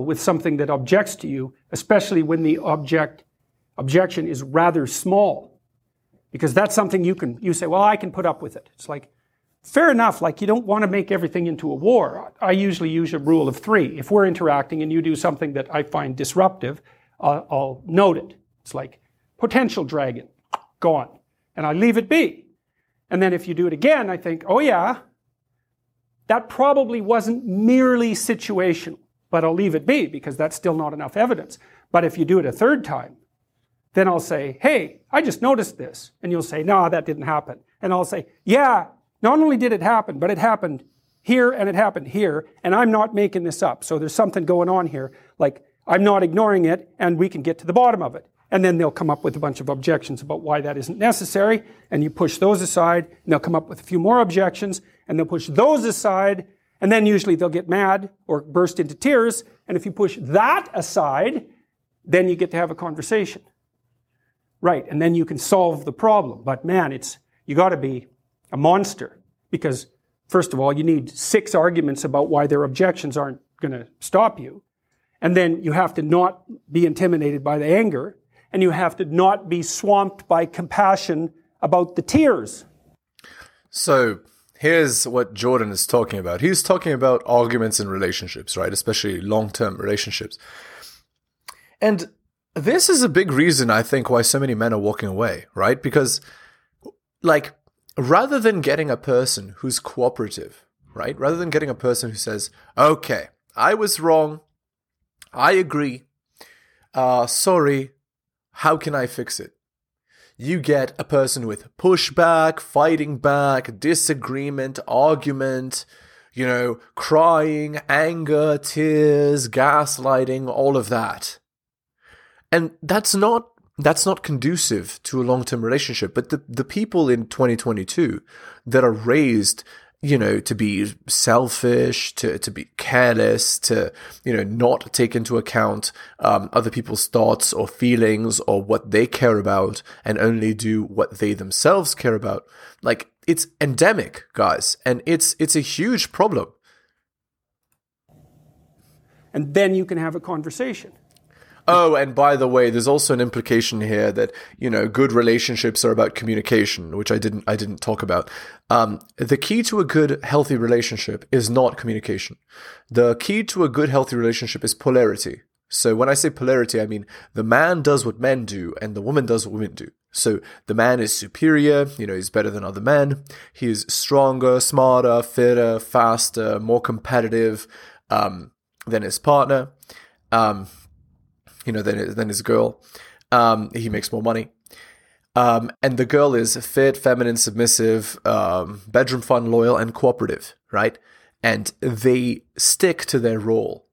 with something that objects to you, especially when the object objection is rather small. Because that's something you can you say, well, I can put up with it. It's like, fair enough, like you don't want to make everything into a war. I usually use a rule of three. If we're interacting and you do something that I find disruptive, I'll note it. It's like potential dragon, gone. And I leave it be. And then if you do it again, I think, oh yeah, that probably wasn't merely situational, but I'll leave it be because that's still not enough evidence. But if you do it a third time, then I'll say, hey, I just noticed this. And you'll say, no, that didn't happen. And I'll say, yeah, not only did it happen, but it happened here and it happened here, and I'm not making this up. So there's something going on here. Like, I'm not ignoring it, and we can get to the bottom of it. And then they'll come up with a bunch of objections about why that isn't necessary, and you push those aside, and they'll come up with a few more objections, and they'll push those aside, and then usually they'll get mad or burst into tears, and if you push that aside, then you get to have a conversation. Right, and then you can solve the problem. But man, it's, you gotta be a monster because first of all, you need six arguments about why their objections aren't gonna stop you. And then you have to not be intimidated by the anger and you have to not be swamped by compassion about the tears. So here's what Jordan is talking about. He's talking about arguments in relationships, right? Especially long term relationships. And this is a big reason I think why so many men are walking away, right? Because, like, rather than getting a person who's cooperative, right? Rather than getting a person who says, okay, I was wrong, I agree, uh, sorry, how can I fix it? You get a person with pushback, fighting back, disagreement, argument, you know, crying, anger, tears, gaslighting, all of that. And that's not that's not conducive to a long-term relationship. But the, the people in 2022 that are raised, you know, to be selfish, to, to be careless, to, you know, not take into account um, other people's thoughts or feelings or what they care about and only do what they themselves care about. Like it's endemic, guys, and it's it's a huge problem. And then you can have a conversation. Oh, and by the way, there's also an implication here that you know good relationships are about communication, which I didn't I didn't talk about. Um, the key to a good healthy relationship is not communication. The key to a good healthy relationship is polarity. So when I say polarity, I mean the man does what men do and the woman does what women do. So the man is superior, you know, he's better than other men. He is stronger, smarter, fitter, faster, more competitive um, than his partner. Um, you know, than than his girl. Um, he makes more money. Um, and the girl is fit, feminine, submissive, um, bedroom fun, loyal, and cooperative, right? And they stick to their role.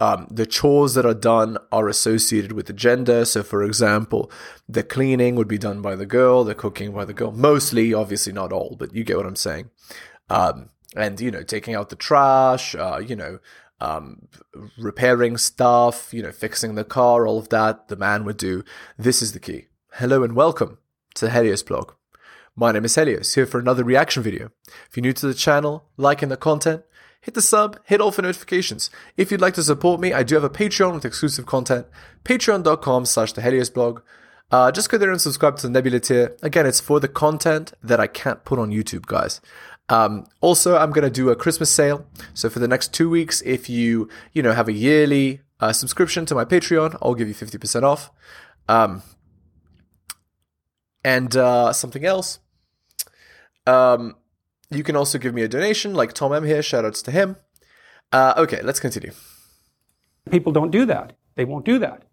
Um, the chores that are done are associated with the gender. So, for example, the cleaning would be done by the girl, the cooking by the girl. Mostly, obviously, not all, but you get what I'm saying. Um, and you know, taking out the trash, uh, you know, um, repairing stuff, you know, fixing the car, all of that, the man would do. This is the key. Hello and welcome to the Helios blog. My name is Helios, here for another reaction video. If you're new to the channel, liking the content, hit the sub, hit all for notifications. If you'd like to support me, I do have a Patreon with exclusive content, patreon.com slash the Helios blog. Uh, just go there and subscribe to the Nebula tier. Again, it's for the content that I can't put on YouTube, guys. Um, also, I'm going to do a Christmas sale. So for the next two weeks, if you you know have a yearly uh, subscription to my Patreon, I'll give you 50% off. Um, and uh, something else. Um, you can also give me a donation, like Tom M here. Shoutouts to him. Uh, okay, let's continue. People don't do that. They won't do that.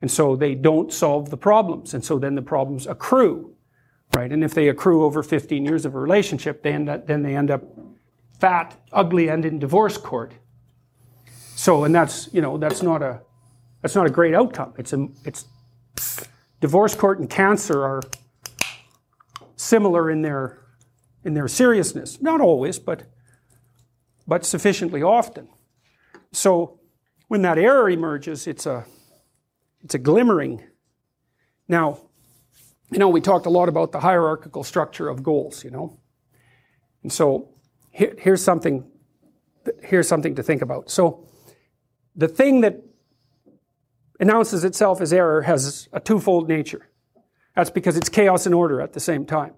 And so they don't solve the problems. And so then the problems accrue right? And if they accrue over 15 years of a relationship, they end up, then they end up fat, ugly, and in divorce court. So, and that's you know that's not a that's not a great outcome. It's a it's divorce court and cancer are similar in their in their seriousness. Not always, but but sufficiently often. So when that error emerges, it's a it's a glimmering. Now, you know, we talked a lot about the hierarchical structure of goals, you know. And so here, here's something here's something to think about. So the thing that announces itself as error has a twofold nature. That's because it's chaos and order at the same time.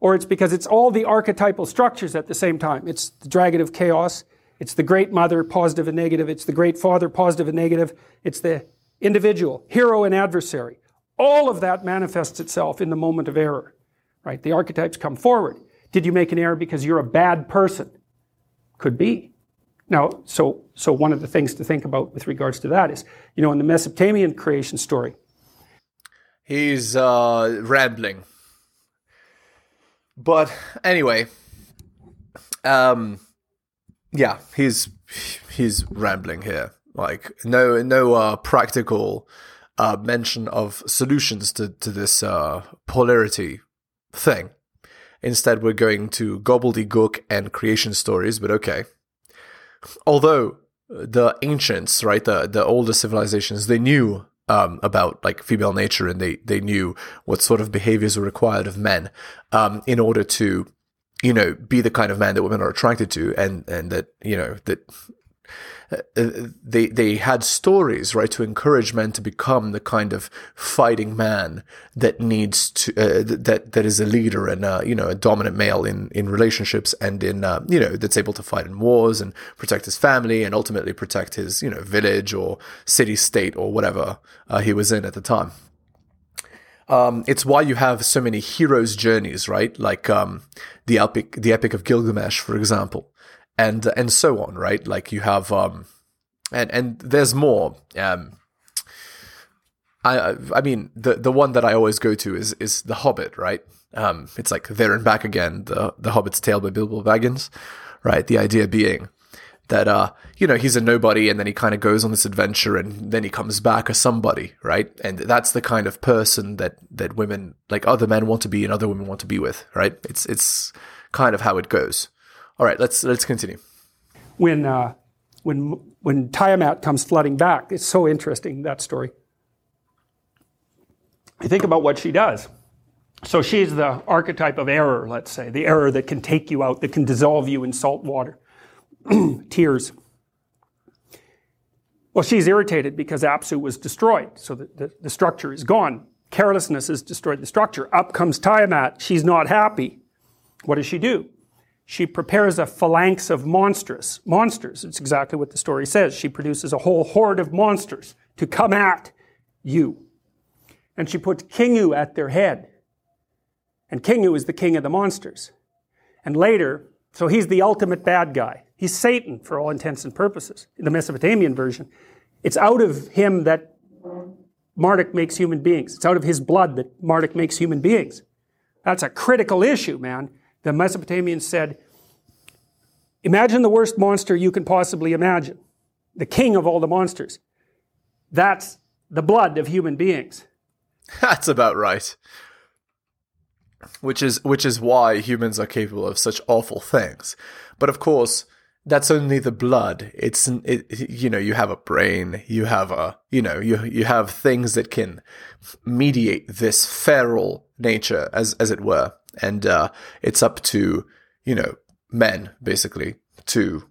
Or it's because it's all the archetypal structures at the same time. It's the dragon of chaos. It's the great mother, positive and negative. It's the great father, positive and negative. It's the individual, hero and adversary. All of that manifests itself in the moment of error, right? The archetypes come forward. Did you make an error because you're a bad person? Could be. Now, so, so one of the things to think about with regards to that is, you know, in the Mesopotamian creation story. He's uh, rambling. But anyway, um, yeah, he's he's rambling here. Like no no uh, practical uh, mention of solutions to to this uh, polarity thing. Instead, we're going to gobbledygook and creation stories. But okay, although the ancients, right, the the older civilizations, they knew um, about like female nature and they they knew what sort of behaviors were required of men um, in order to you know be the kind of man that women are attracted to and and that you know that they they had stories right to encourage men to become the kind of fighting man that needs to uh, that that is a leader and uh, you know a dominant male in in relationships and in uh, you know that's able to fight in wars and protect his family and ultimately protect his you know village or city state or whatever uh, he was in at the time. Um, it's why you have so many heroes' journeys, right? Like um, the epic, the Epic of Gilgamesh, for example and and so on, right? Like you have um, and and there's more. Um, I I mean the the one that I always go to is is the Hobbit, right? Um, it's like there and back again, the the Hobbit's tale by Bilbo Baggins, right? The idea being that uh you know he's a nobody and then he kind of goes on this adventure and then he comes back as somebody right and that's the kind of person that that women like other men want to be and other women want to be with right it's it's kind of how it goes all right, let's let's continue. When uh, when when Tiamat comes flooding back, it's so interesting that story. I think about what she does. So she's the archetype of error, let's say, the error that can take you out, that can dissolve you in salt water, tears. Well, she's irritated because Apsu was destroyed, so the, the, the structure is gone. Carelessness has destroyed the structure. Up comes Tiamat. She's not happy. What does she do? She prepares a phalanx of monsters. Monsters. It's exactly what the story says. She produces a whole horde of monsters to come at you. And she puts Kingu at their head. And Kingu is the king of the monsters. And later, so he's the ultimate bad guy. He's Satan for all intents and purposes. In the Mesopotamian version, it's out of him that Marduk makes human beings. It's out of his blood that Marduk makes human beings. That's a critical issue, man the Mesopotamians said, Imagine the worst monster you can possibly imagine, the king of all the monsters. That's the blood of human beings. That's about right. Which is which is why humans are capable of such awful things. But of course, that's only the blood. It's it, you know you have a brain, you have a you know you you have things that can mediate this feral nature, as as it were and uh, it's up to you know men basically to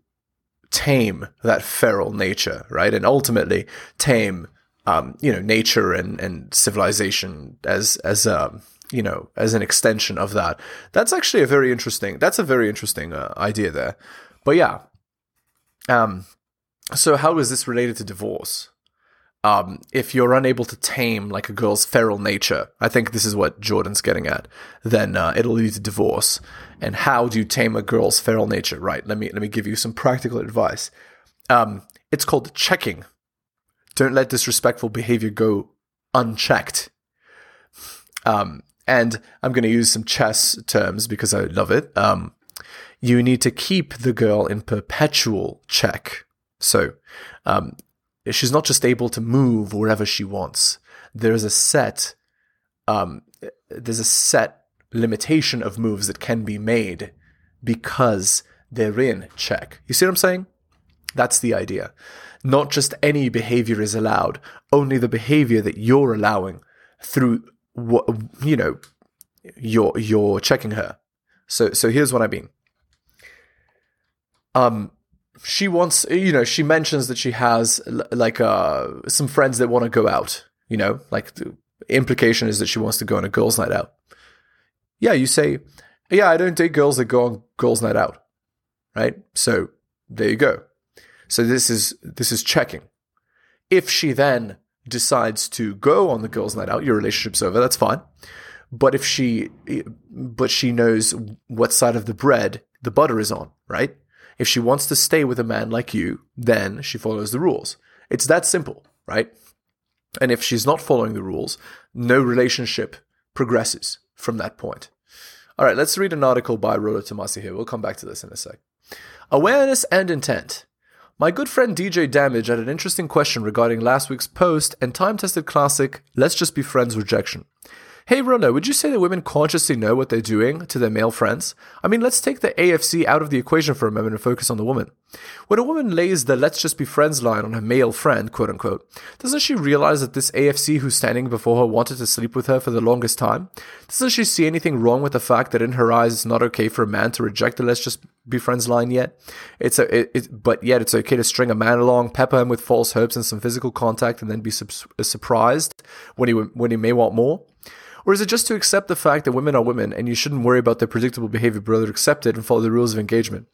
tame that feral nature, right, and ultimately tame um, you know nature and and civilization as as a um, you know as an extension of that. That's actually a very interesting. That's a very interesting uh, idea there. But yeah, um, so how is this related to divorce? Um, if you're unable to tame like a girl's feral nature, I think this is what Jordan's getting at, then uh, it'll lead to divorce. And how do you tame a girl's feral nature? Right. Let me let me give you some practical advice. Um, it's called checking. Don't let disrespectful behavior go unchecked. Um, and I'm going to use some chess terms because I love it. Um, you need to keep the girl in perpetual check. So, um, she's not just able to move wherever she wants. There's a set, um, there's a set limitation of moves that can be made because they're in check. You see what I'm saying? That's the idea. Not just any behavior is allowed, only the behavior that you're allowing through what you know, you're you're checking her. So so here's what I mean. Um she wants, you know, she mentions that she has like uh, some friends that want to go out. You know, like the implication is that she wants to go on a girls' night out. Yeah, you say, yeah, I don't date girls that go on girls' night out, right? So there you go. So this is this is checking. If she then decides to go on the girls' night out, your relationship's over. That's fine. But if she, but she knows what side of the bread the butter is on, right? If she wants to stay with a man like you, then she follows the rules. It's that simple, right? And if she's not following the rules, no relationship progresses from that point. All right, let's read an article by Rollo Tomassi here. We'll come back to this in a sec. Awareness and intent. My good friend DJ Damage had an interesting question regarding last week's post and time tested classic Let's Just Be Friends rejection. Hey Rollo, would you say that women consciously know what they're doing to their male friends? I mean, let's take the AFC out of the equation for a moment and focus on the woman. When a woman lays the let's just be friends line on her male friend, quote unquote, doesn't she realize that this AFC who's standing before her wanted to sleep with her for the longest time? Doesn't she see anything wrong with the fact that in her eyes it's not okay for a man to reject the let's just be friends line yet? It's a, it, it, but yet it's okay to string a man along, pepper him with false hopes and some physical contact, and then be su- surprised when he when he may want more. Or is it just to accept the fact that women are women and you shouldn't worry about their predictable behavior, but rather accept it and follow the rules of engagement?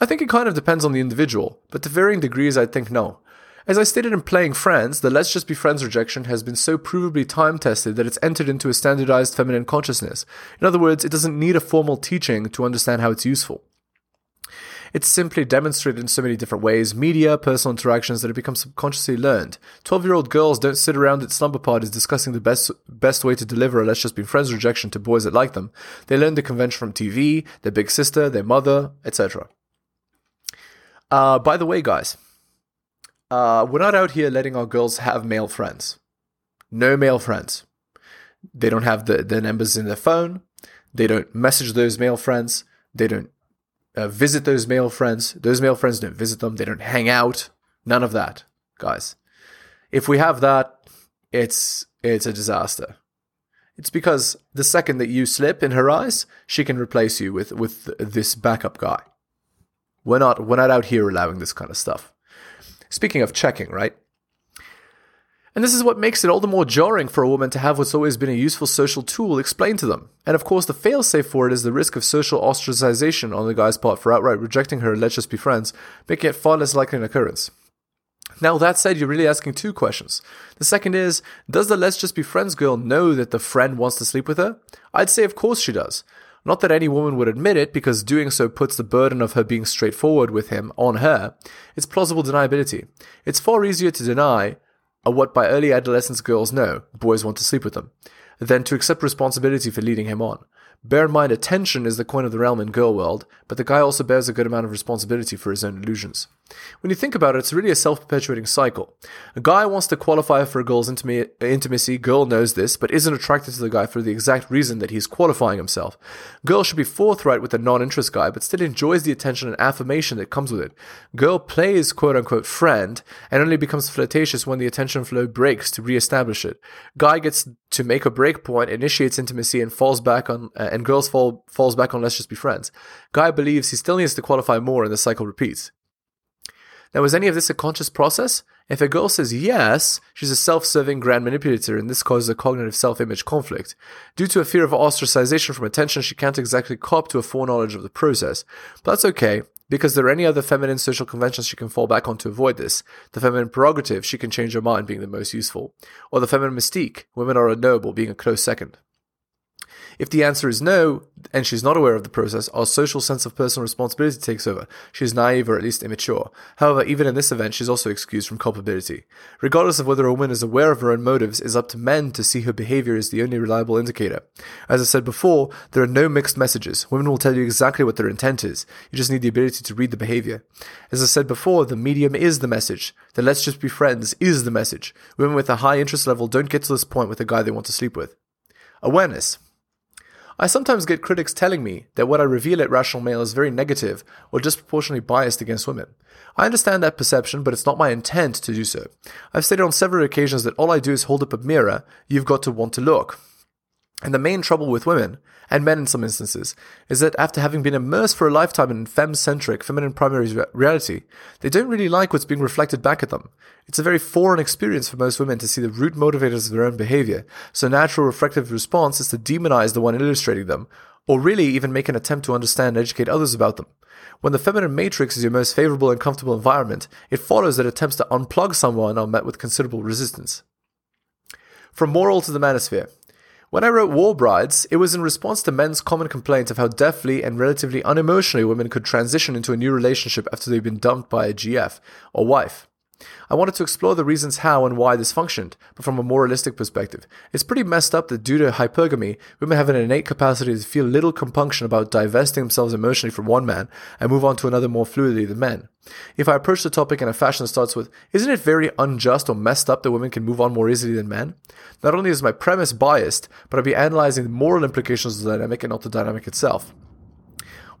I think it kind of depends on the individual, but to varying degrees, I think no. As I stated in Playing Friends, the Let's Just Be Friends rejection has been so provably time tested that it's entered into a standardized feminine consciousness. In other words, it doesn't need a formal teaching to understand how it's useful. It's simply demonstrated in so many different ways media, personal interactions that it becomes subconsciously learned. 12 year old girls don't sit around at slumber parties discussing the best, best way to deliver a let's just be friends rejection to boys that like them. They learn the convention from TV, their big sister, their mother, etc. Uh, by the way, guys, uh, we're not out here letting our girls have male friends. No male friends. They don't have the, the numbers in their phone. They don't message those male friends. They don't uh, visit those male friends. Those male friends don't visit them. They don't hang out. None of that, guys. If we have that, it's it's a disaster. It's because the second that you slip in her eyes, she can replace you with with this backup guy. We're not we're not out here allowing this kind of stuff. Speaking of checking, right? And this is what makes it all the more jarring for a woman to have what's always been a useful social tool explained to them. And of course, the failsafe for it is the risk of social ostracization on the guy's part for outright rejecting her, let's just be friends, making it far less likely an occurrence. Now, that said, you're really asking two questions. The second is Does the let's just be friends girl know that the friend wants to sleep with her? I'd say, of course, she does. Not that any woman would admit it, because doing so puts the burden of her being straightforward with him on her. It's plausible deniability. It's far easier to deny are what by early adolescence girls know boys want to sleep with them, than to accept responsibility for leading him on. Bear in mind, attention is the coin of the realm in girl world, but the guy also bears a good amount of responsibility for his own illusions. When you think about it, it's really a self perpetuating cycle. A guy wants to qualify for a girl's intimacy, girl knows this, but isn't attracted to the guy for the exact reason that he's qualifying himself. Girl should be forthright with the non interest guy, but still enjoys the attention and affirmation that comes with it. Girl plays quote unquote friend and only becomes flirtatious when the attention flow breaks to re establish it. Guy gets to make a break point, initiates intimacy, and falls back on, uh, and girls fall falls back on let's just be friends. Guy believes he still needs to qualify more, and the cycle repeats. Now, is any of this a conscious process? If a girl says yes, she's a self serving grand manipulator, and this causes a cognitive self image conflict. Due to a fear of ostracization from attention, she can't exactly cop to a foreknowledge of the process. But that's okay, because there are any other feminine social conventions she can fall back on to avoid this. The feminine prerogative, she can change her mind being the most useful. Or the feminine mystique, women are unknowable being a close second. If the answer is no, and she's not aware of the process, our social sense of personal responsibility takes over. She's naive or at least immature. However, even in this event, she's also excused from culpability. Regardless of whether a woman is aware of her own motives, is up to men to see her behavior as the only reliable indicator. As I said before, there are no mixed messages. Women will tell you exactly what their intent is. You just need the ability to read the behavior. As I said before, the medium is the message. The let's just be friends is the message. Women with a high interest level don't get to this point with a guy they want to sleep with. Awareness. I sometimes get critics telling me that what I reveal at Rational Male is very negative or disproportionately biased against women. I understand that perception, but it's not my intent to do so. I've stated on several occasions that all I do is hold up a mirror, you've got to want to look. And the main trouble with women, and men in some instances, is that after having been immersed for a lifetime in femme-centric, feminine primary re- reality, they don't really like what's being reflected back at them. It's a very foreign experience for most women to see the root motivators of their own behavior, so natural reflective response is to demonize the one illustrating them, or really even make an attempt to understand and educate others about them. When the feminine matrix is your most favorable and comfortable environment, it follows that attempts to unplug someone are met with considerable resistance. From moral to the manosphere. When I wrote War Brides, it was in response to men's common complaint of how deftly and relatively unemotionally women could transition into a new relationship after they've been dumped by a GF or wife. I wanted to explore the reasons how and why this functioned, but from a moralistic perspective. It's pretty messed up that due to hypergamy, women have an innate capacity to feel little compunction about divesting themselves emotionally from one man and move on to another more fluidly than men. If I approach the topic in a fashion that starts with, isn't it very unjust or messed up that women can move on more easily than men? Not only is my premise biased, but I'll be analyzing the moral implications of the dynamic and not the dynamic itself.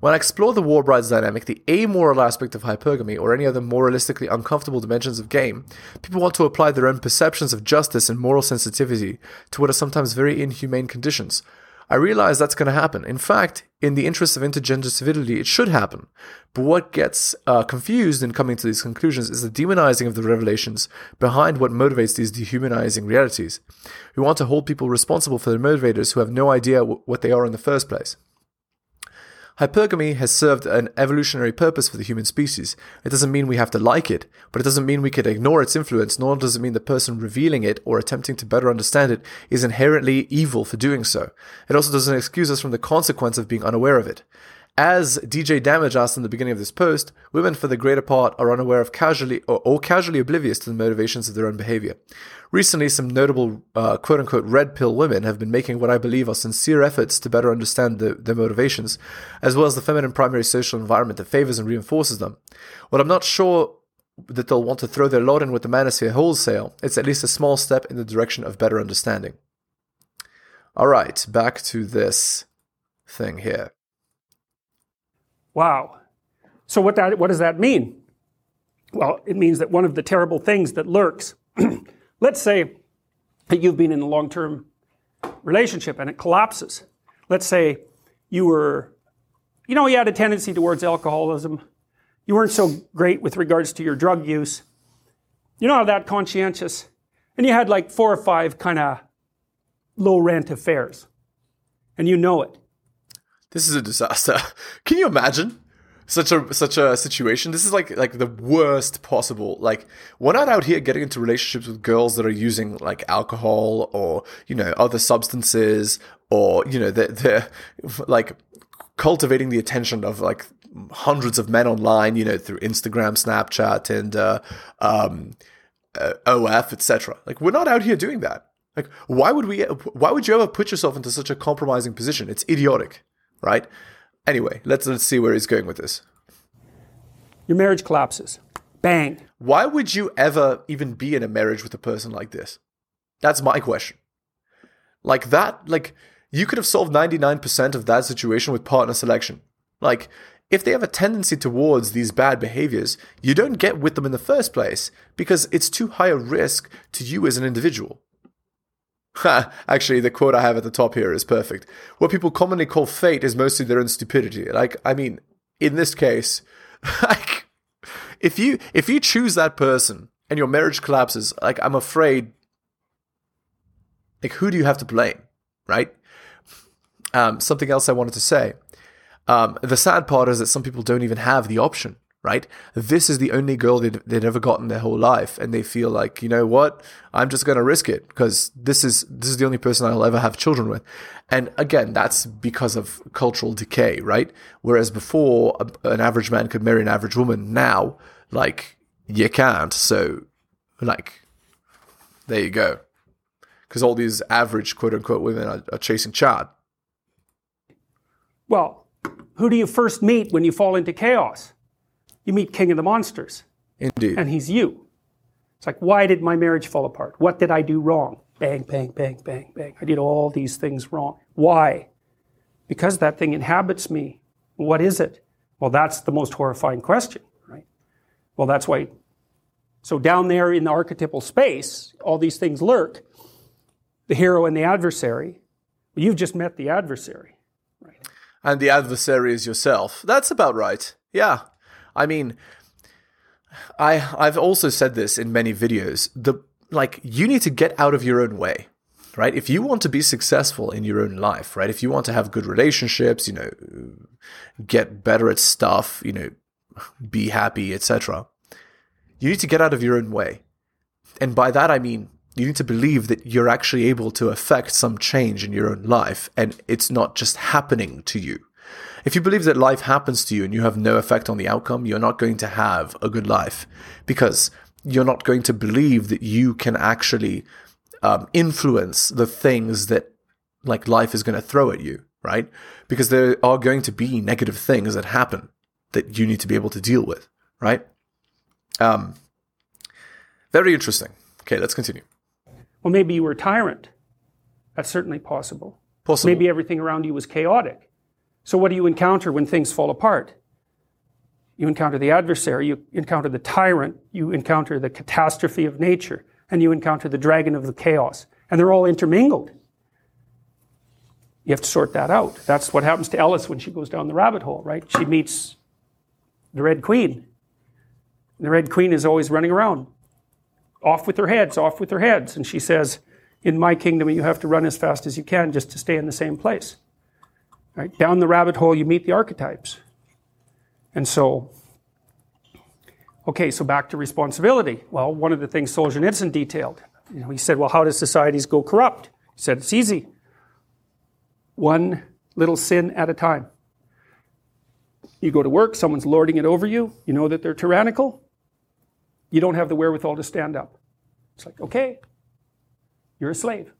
When I explore the war brides dynamic, the amoral aspect of hypergamy, or any other moralistically uncomfortable dimensions of game, people want to apply their own perceptions of justice and moral sensitivity to what are sometimes very inhumane conditions. I realize that's going to happen. In fact, in the interest of intergender civility, it should happen. But what gets uh, confused in coming to these conclusions is the demonizing of the revelations behind what motivates these dehumanizing realities. We want to hold people responsible for their motivators who have no idea w- what they are in the first place. Hypergamy has served an evolutionary purpose for the human species. It doesn't mean we have to like it, but it doesn't mean we could ignore its influence, nor does it mean the person revealing it or attempting to better understand it is inherently evil for doing so. It also doesn't excuse us from the consequence of being unaware of it. As DJ Damage asked in the beginning of this post, women for the greater part are unaware of casually or, or casually oblivious to the motivations of their own behavior. Recently, some notable uh, quote unquote red pill women have been making what I believe are sincere efforts to better understand the, their motivations, as well as the feminine primary social environment that favors and reinforces them. What I'm not sure that they'll want to throw their lot in with the manosphere wholesale, it's at least a small step in the direction of better understanding. All right, back to this thing here. Wow. So what that what does that mean? Well, it means that one of the terrible things that lurks, let's say that you've been in a long-term relationship and it collapses. Let's say you were you know, you had a tendency towards alcoholism. You weren't so great with regards to your drug use. You're not that conscientious. And you had like four or five kind of low rent affairs. And you know it. This is a disaster. Can you imagine such a such a situation? This is like like the worst possible. Like we're not out here getting into relationships with girls that are using like alcohol or you know other substances or you know they're, they're like cultivating the attention of like hundreds of men online. You know through Instagram, Snapchat, and uh, um, uh, OF, etc. Like we're not out here doing that. Like why would we? Why would you ever put yourself into such a compromising position? It's idiotic right? Anyway, let's let's see where he's going with this. Your marriage collapses. Bang. Why would you ever even be in a marriage with a person like this? That's my question. Like that, like you could have solved 99% of that situation with partner selection. Like if they have a tendency towards these bad behaviors, you don't get with them in the first place because it's too high a risk to you as an individual. Actually, the quote I have at the top here is perfect. What people commonly call fate is mostly their own stupidity. Like, I mean, in this case, like, if you if you choose that person and your marriage collapses, like, I'm afraid, like, who do you have to blame, right? Um, something else I wanted to say. Um, the sad part is that some people don't even have the option right? This is the only girl they'd, they'd ever gotten their whole life, and they feel like, you know what, I'm just going to risk it because this is this is the only person I'll ever have children with. And again, that's because of cultural decay, right? Whereas before, a, an average man could marry an average woman. Now, like you can't. So, like, there you go. Because all these average quote unquote women are, are chasing Chad. Well, who do you first meet when you fall into chaos? You meet King of the Monsters. Indeed. And he's you. It's like, why did my marriage fall apart? What did I do wrong? Bang, bang, bang, bang, bang. I did all these things wrong. Why? Because that thing inhabits me. What is it? Well, that's the most horrifying question, right? Well, that's why. So down there in the archetypal space, all these things lurk. The hero and the adversary. Well, you've just met the adversary. Right. And the adversary is yourself. That's about right. Yeah. I mean, I I've also said this in many videos. The like you need to get out of your own way. Right? If you want to be successful in your own life, right? If you want to have good relationships, you know, get better at stuff, you know, be happy, etc. You need to get out of your own way. And by that I mean you need to believe that you're actually able to affect some change in your own life and it's not just happening to you. If you believe that life happens to you and you have no effect on the outcome, you're not going to have a good life because you're not going to believe that you can actually um, influence the things that like life is going to throw at you, right? Because there are going to be negative things that happen that you need to be able to deal with, right? Um, very interesting. Okay, let's continue. Well, maybe you were a tyrant. That's certainly possible. Possible. Maybe everything around you was chaotic. So, what do you encounter when things fall apart? You encounter the adversary, you encounter the tyrant, you encounter the catastrophe of nature, and you encounter the dragon of the chaos. And they're all intermingled. You have to sort that out. That's what happens to Alice when she goes down the rabbit hole, right? She meets the Red Queen. The Red Queen is always running around, off with their heads, off with their heads. And she says, In my kingdom, you have to run as fast as you can just to stay in the same place. Right? Down the rabbit hole, you meet the archetypes. And so, okay, so back to responsibility. Well, one of the things Solzhenitsyn detailed, you know, he said, well, how do societies go corrupt? He said, it's easy. One little sin at a time. You go to work, someone's lording it over you, you know that they're tyrannical, you don't have the wherewithal to stand up. It's like, okay, you're a slave.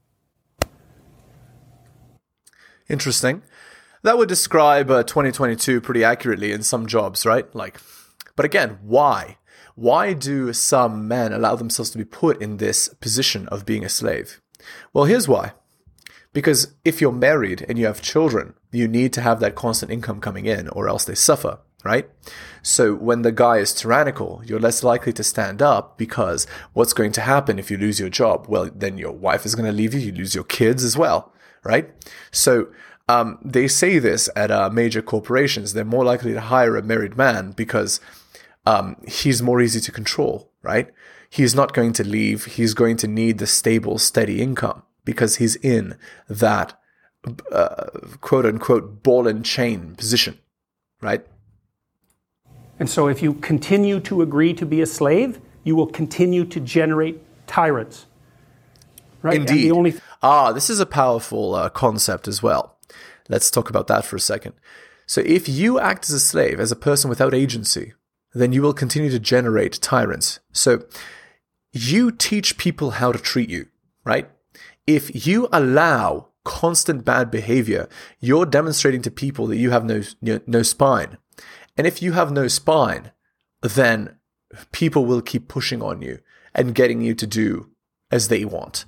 Interesting. That would describe uh, 2022 pretty accurately in some jobs, right? Like, but again, why? Why do some men allow themselves to be put in this position of being a slave? Well, here's why. Because if you're married and you have children, you need to have that constant income coming in or else they suffer, right? So when the guy is tyrannical, you're less likely to stand up because what's going to happen if you lose your job? Well, then your wife is going to leave you, you lose your kids as well, right? So um, they say this at uh, major corporations. They're more likely to hire a married man because um, he's more easy to control, right? He's not going to leave. He's going to need the stable, steady income because he's in that uh, quote unquote ball and chain position, right? And so if you continue to agree to be a slave, you will continue to generate tyrants. Right? Indeed. Only th- ah, this is a powerful uh, concept as well. Let's talk about that for a second. So if you act as a slave, as a person without agency, then you will continue to generate tyrants. So you teach people how to treat you, right? If you allow constant bad behavior, you're demonstrating to people that you have no, no spine. And if you have no spine, then people will keep pushing on you and getting you to do as they want.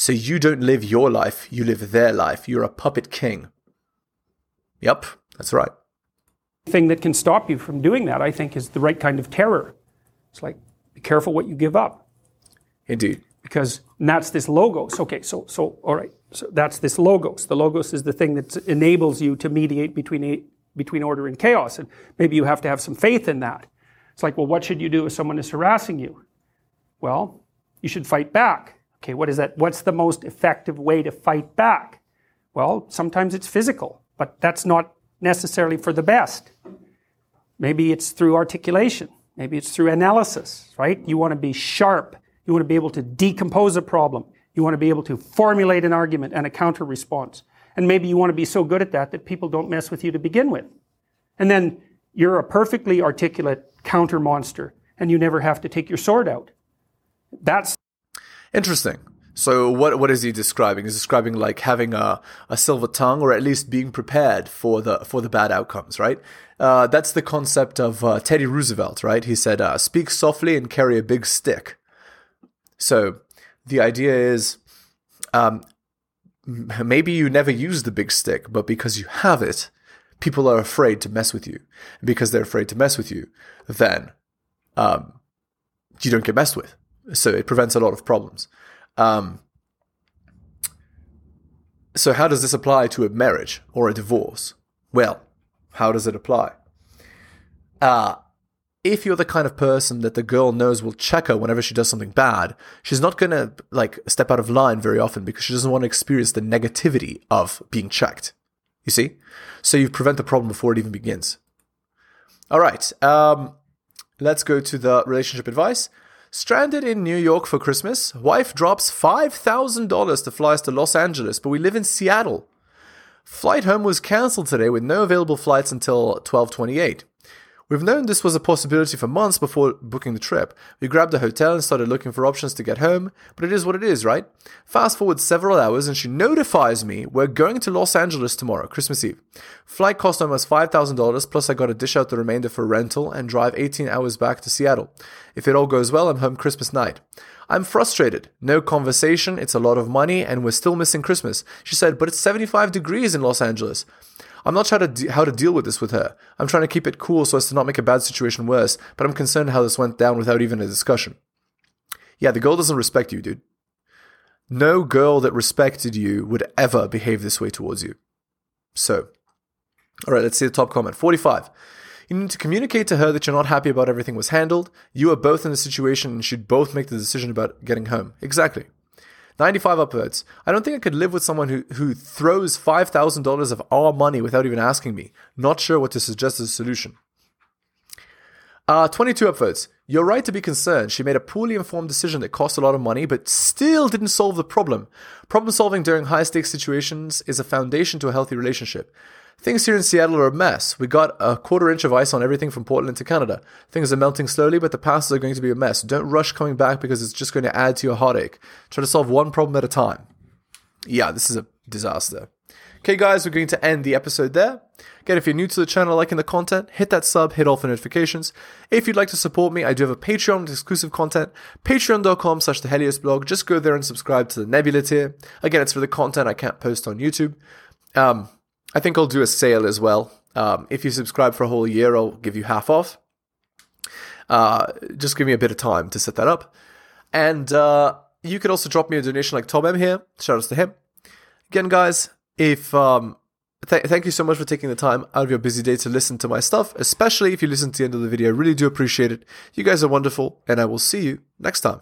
So you don't live your life, you live their life. You're a puppet king. Yep, that's right. Thing that can stop you from doing that, I think, is the right kind of terror. It's like, be careful what you give up. Indeed. Because that's this logos. Okay, so so all right. So that's this logos. The logos is the thing that enables you to mediate between a, between order and chaos. And maybe you have to have some faith in that. It's like, well, what should you do if someone is harassing you? Well, you should fight back. Okay, what is that? What's the most effective way to fight back? Well, sometimes it's physical, but that's not necessarily for the best. Maybe it's through articulation. Maybe it's through analysis, right? You want to be sharp. You want to be able to decompose a problem. You want to be able to formulate an argument and a counter response. And maybe you want to be so good at that that people don't mess with you to begin with. And then you're a perfectly articulate counter monster and you never have to take your sword out. That's Interesting. So what what is he describing? He's describing like having a, a silver tongue, or at least being prepared for the for the bad outcomes, right? Uh, that's the concept of uh, Teddy Roosevelt, right? He said, uh, "Speak softly and carry a big stick." So the idea is, um, maybe you never use the big stick, but because you have it, people are afraid to mess with you. Because they're afraid to mess with you, then um, you don't get messed with so it prevents a lot of problems. Um, so how does this apply to a marriage or a divorce? Well, how does it apply? Uh, if you're the kind of person that the girl knows will check her whenever she does something bad, she's not going to like step out of line very often because she doesn't want to experience the negativity of being checked. You see? So you prevent the problem before it even begins. All right. Um, let's go to the relationship advice. Stranded in New York for Christmas, wife drops $5,000 to fly us to Los Angeles, but we live in Seattle. Flight home was cancelled today with no available flights until 1228. We've known this was a possibility for months before booking the trip. We grabbed a hotel and started looking for options to get home, but it is what it is, right? Fast forward several hours and she notifies me we're going to Los Angeles tomorrow, Christmas Eve. Flight cost almost $5,000, plus I got to dish out the remainder for rental and drive 18 hours back to Seattle. If it all goes well, I'm home Christmas night. I'm frustrated. No conversation, it's a lot of money, and we're still missing Christmas. She said, but it's 75 degrees in Los Angeles. I'm not sure how to, de- how to deal with this with her. I'm trying to keep it cool so as to not make a bad situation worse, but I'm concerned how this went down without even a discussion. Yeah, the girl doesn't respect you, dude. No girl that respected you would ever behave this way towards you. So, all right, let's see the top comment. 45. You need to communicate to her that you're not happy about everything was handled. You are both in the situation and should both make the decision about getting home. Exactly. 95 upvotes. I don't think I could live with someone who, who throws $5,000 of our money without even asking me. Not sure what to suggest as a solution. Uh, 22 upvotes. You're right to be concerned. She made a poorly informed decision that cost a lot of money, but still didn't solve the problem. Problem solving during high stakes situations is a foundation to a healthy relationship. Things here in Seattle are a mess. We got a quarter inch of ice on everything from Portland to Canada. Things are melting slowly, but the passes are going to be a mess. Don't rush coming back because it's just going to add to your heartache. Try to solve one problem at a time. Yeah, this is a disaster. Okay, guys, we're going to end the episode there. Again, if you're new to the channel, liking the content, hit that sub, hit all for notifications. If you'd like to support me, I do have a Patreon with exclusive content, patreon.com slash the Helios blog. Just go there and subscribe to the Nebula tier. Again, it's for the content I can't post on YouTube. Um, I think I'll do a sale as well. Um, if you subscribe for a whole year, I'll give you half off. Uh, just give me a bit of time to set that up. And uh, you could also drop me a donation like Tom M here. Shout outs to him. Again, guys, if um, th- thank you so much for taking the time out of your busy day to listen to my stuff, especially if you listen to the end of the video. I really do appreciate it. You guys are wonderful, and I will see you next time.